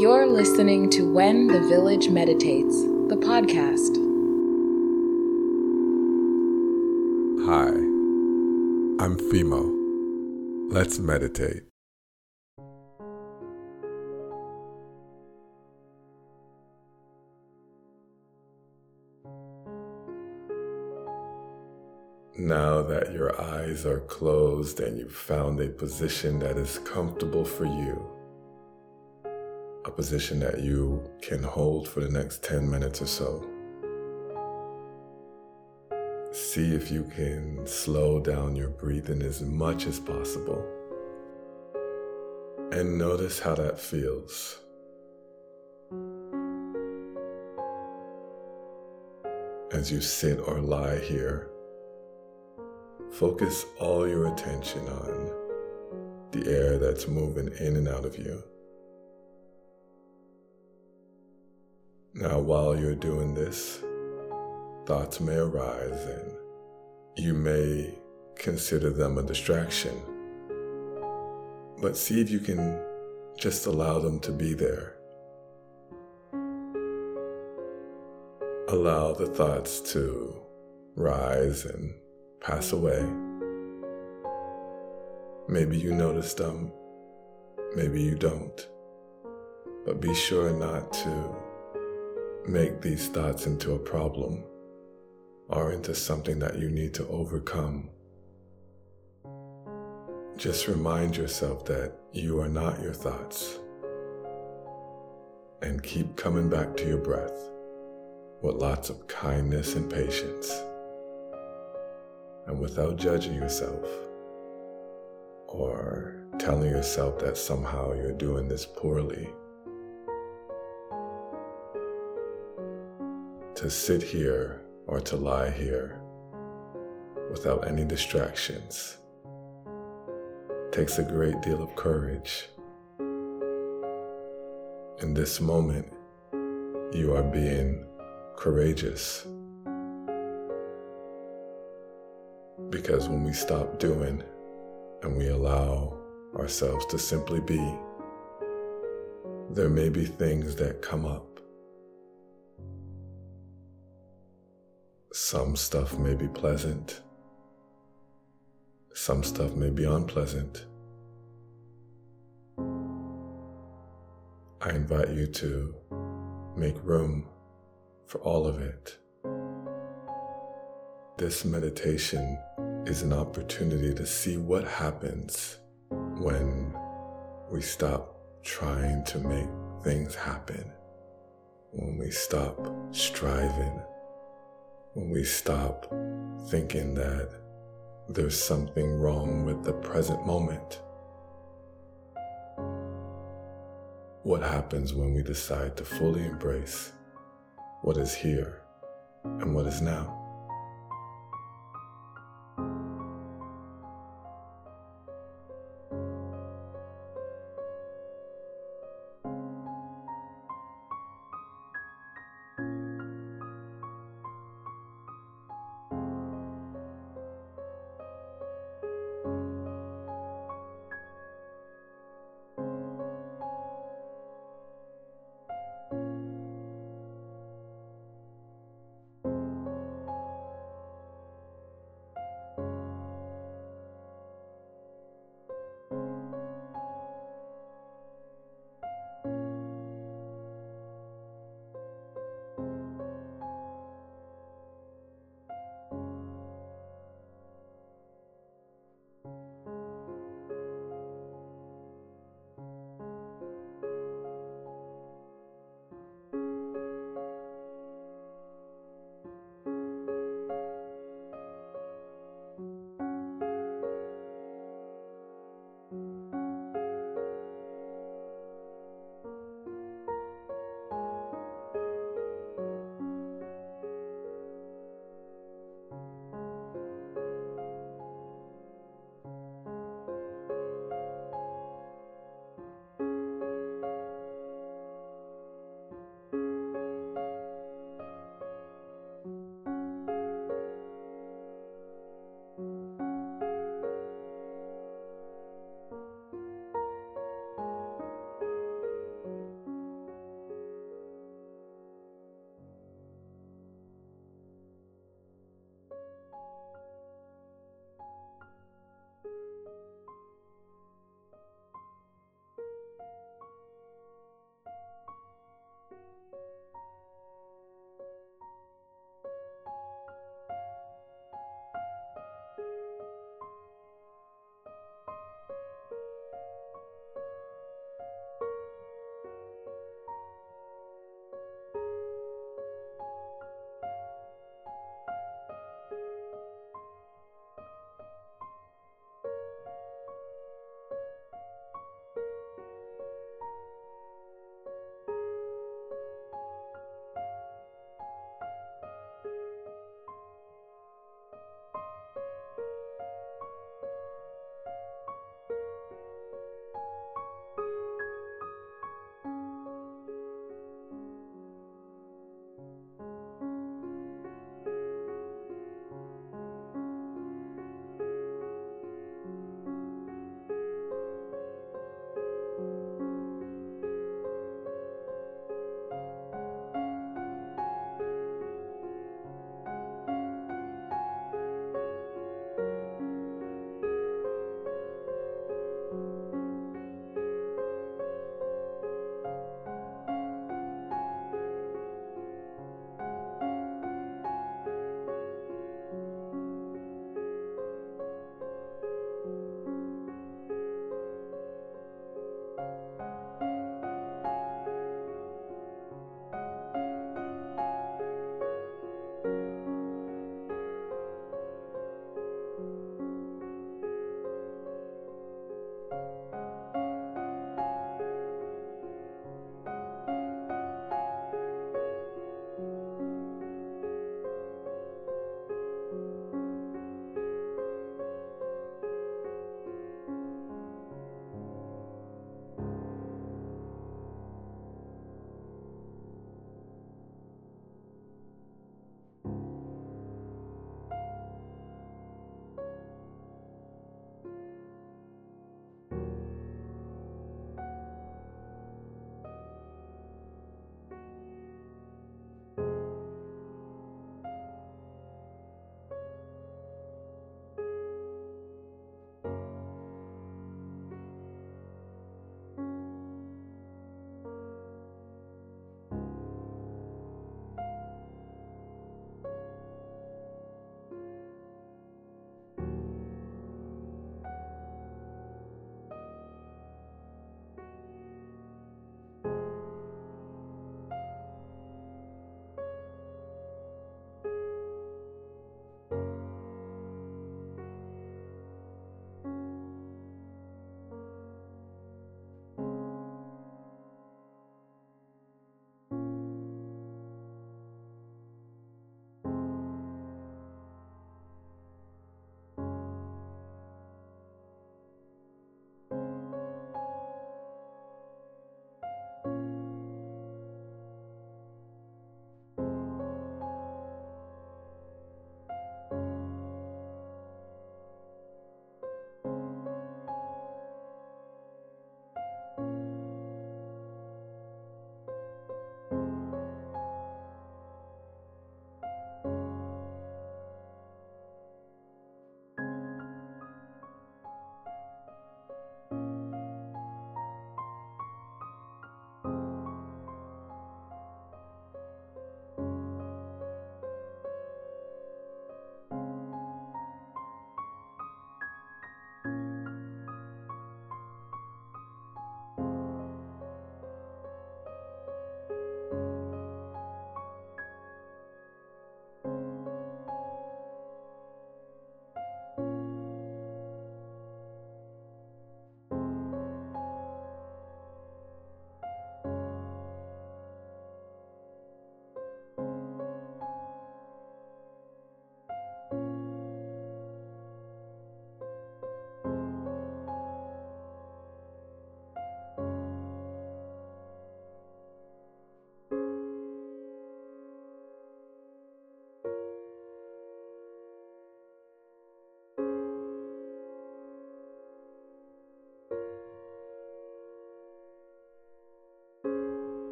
You're listening to When the Village Meditates, the podcast. Hi, I'm Fimo. Let's meditate. Now that your eyes are closed and you've found a position that is comfortable for you, a position that you can hold for the next 10 minutes or so, see if you can slow down your breathing as much as possible. And notice how that feels. As you sit or lie here, Focus all your attention on the air that's moving in and out of you. Now, while you're doing this, thoughts may arise and you may consider them a distraction. But see if you can just allow them to be there. Allow the thoughts to rise and pass away. Maybe you notice them, maybe you don't. But be sure not to make these thoughts into a problem or into something that you need to overcome. Just remind yourself that you are not your thoughts and keep coming back to your breath with lots of kindness and patience and without judging yourself or telling yourself that somehow you're doing this poorly. To sit here or to lie here without any distractions takes a great deal of courage. In this moment, you are being courageous. Because when we stop doing and we allow ourselves to simply be, there may be things that come up. Some stuff may be pleasant, some stuff may be unpleasant. I invite you to make room for all of it. This meditation is an opportunity to see what happens when we stop trying to make things happen, when we stop striving, when we stop thinking that there's something wrong with the present moment. What happens when we decide to fully embrace what is here and what is now?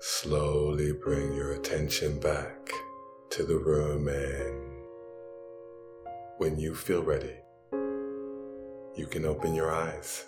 Slowly bring your attention back to the room and when you feel ready, you can open your eyes.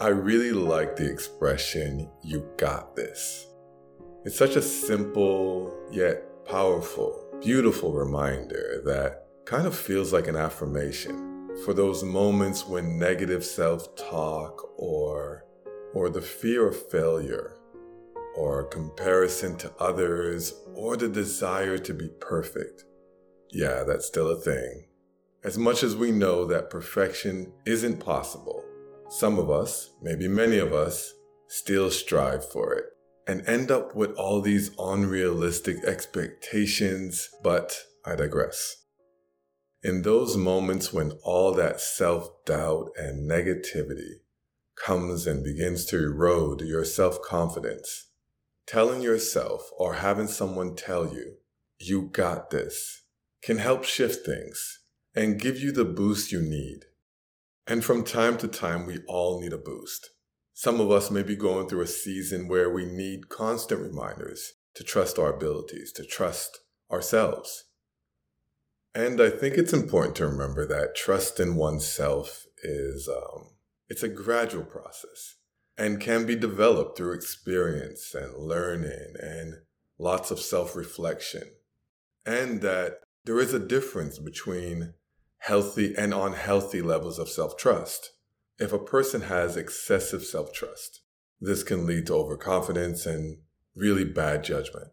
I really like the expression, you got this. It's such a simple yet powerful, beautiful reminder that kind of feels like an affirmation for those moments when negative self-talk or or the fear of failure or comparison to others or the desire to be perfect. Yeah, that's still a thing. As much as we know that perfection isn't possible, some of us, maybe many of us, still strive for it and end up with all these unrealistic expectations, but I digress. In those moments when all that self doubt and negativity comes and begins to erode your self confidence, telling yourself or having someone tell you, you got this, can help shift things and give you the boost you need and from time to time, we all need a boost. Some of us may be going through a season where we need constant reminders to trust our abilities, to trust ourselves. And I think it's important to remember that trust in oneself is um, it's a gradual process and can be developed through experience and learning and lots of self-reflection. And that there is a difference between healthy and unhealthy levels of self trust. If a person has excessive self trust, this can lead to overconfidence and really bad judgment.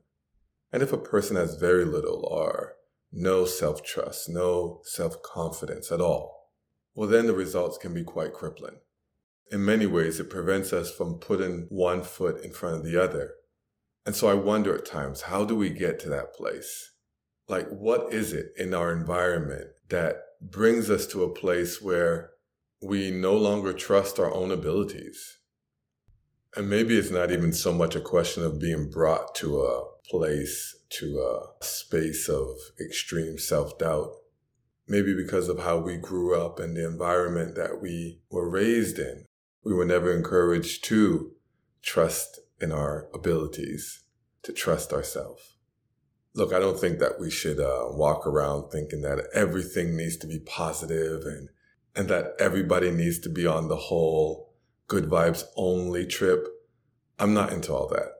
And if a person has very little or no self trust, no self confidence at all, well, then the results can be quite crippling. In many ways, it prevents us from putting one foot in front of the other. And so I wonder at times, how do we get to that place? Like, what is it in our environment that brings us to a place where we no longer trust our own abilities. And maybe it's not even so much a question of being brought to a place, to a space of extreme self doubt. Maybe because of how we grew up and the environment that we were raised in. We were never encouraged to trust in our abilities, to trust ourselves. Look, I don't think that we should uh, walk around thinking that everything needs to be positive and and that everybody needs to be on the whole good vibes only trip. I'm not into all that.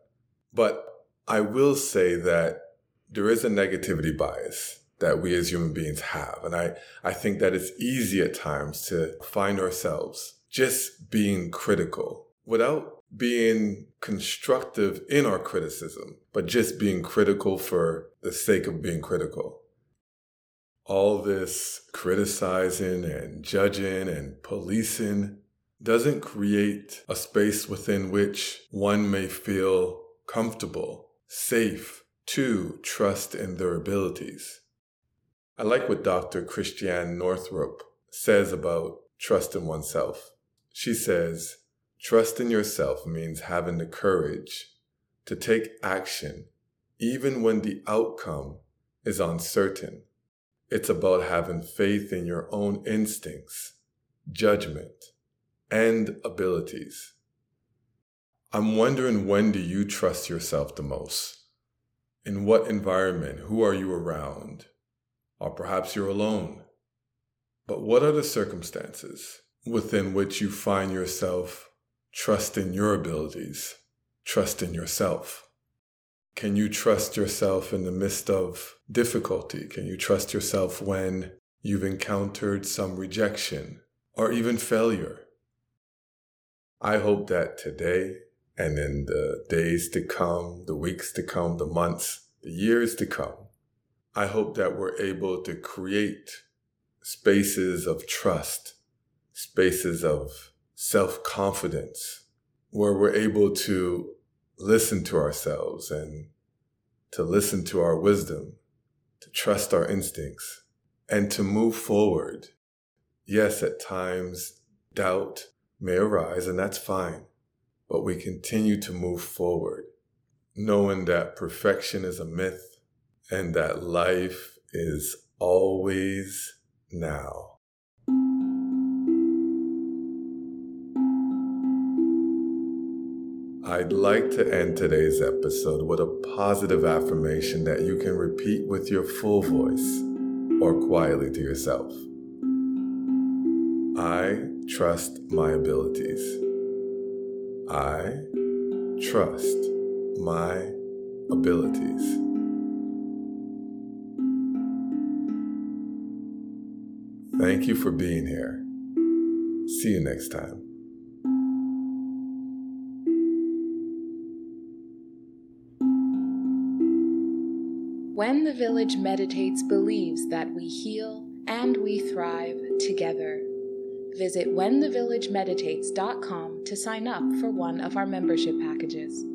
But I will say that there is a negativity bias that we as human beings have. And I, I think that it's easy at times to find ourselves just being critical without being constructive in our criticism, but just being critical for the sake of being critical. All this criticizing and judging and policing doesn't create a space within which one may feel comfortable, safe to trust in their abilities. I like what Dr. Christiane Northrup says about trust in oneself. She says, Trust in yourself means having the courage to take action even when the outcome is uncertain. It's about having faith in your own instincts, judgment, and abilities. I'm wondering when do you trust yourself the most? In what environment? Who are you around? Or perhaps you're alone. But what are the circumstances within which you find yourself Trust in your abilities. Trust in yourself. Can you trust yourself in the midst of difficulty? Can you trust yourself when you've encountered some rejection or even failure? I hope that today and in the days to come, the weeks to come, the months, the years to come, I hope that we're able to create spaces of trust, spaces of self confidence, where we're able to listen to ourselves and to listen to our wisdom, to trust our instincts, and to move forward. Yes, at times doubt may arise, and that's fine, but we continue to move forward, knowing that perfection is a myth and that life is always now. I'd like to end today's episode with a positive affirmation that you can repeat with your full voice or quietly to yourself. I trust my abilities. I trust my abilities. Thank you for being here. See you next time. When the Village Meditates believes that we heal and we thrive together. Visit whenthevillagemeditates.com to sign up for one of our membership packages.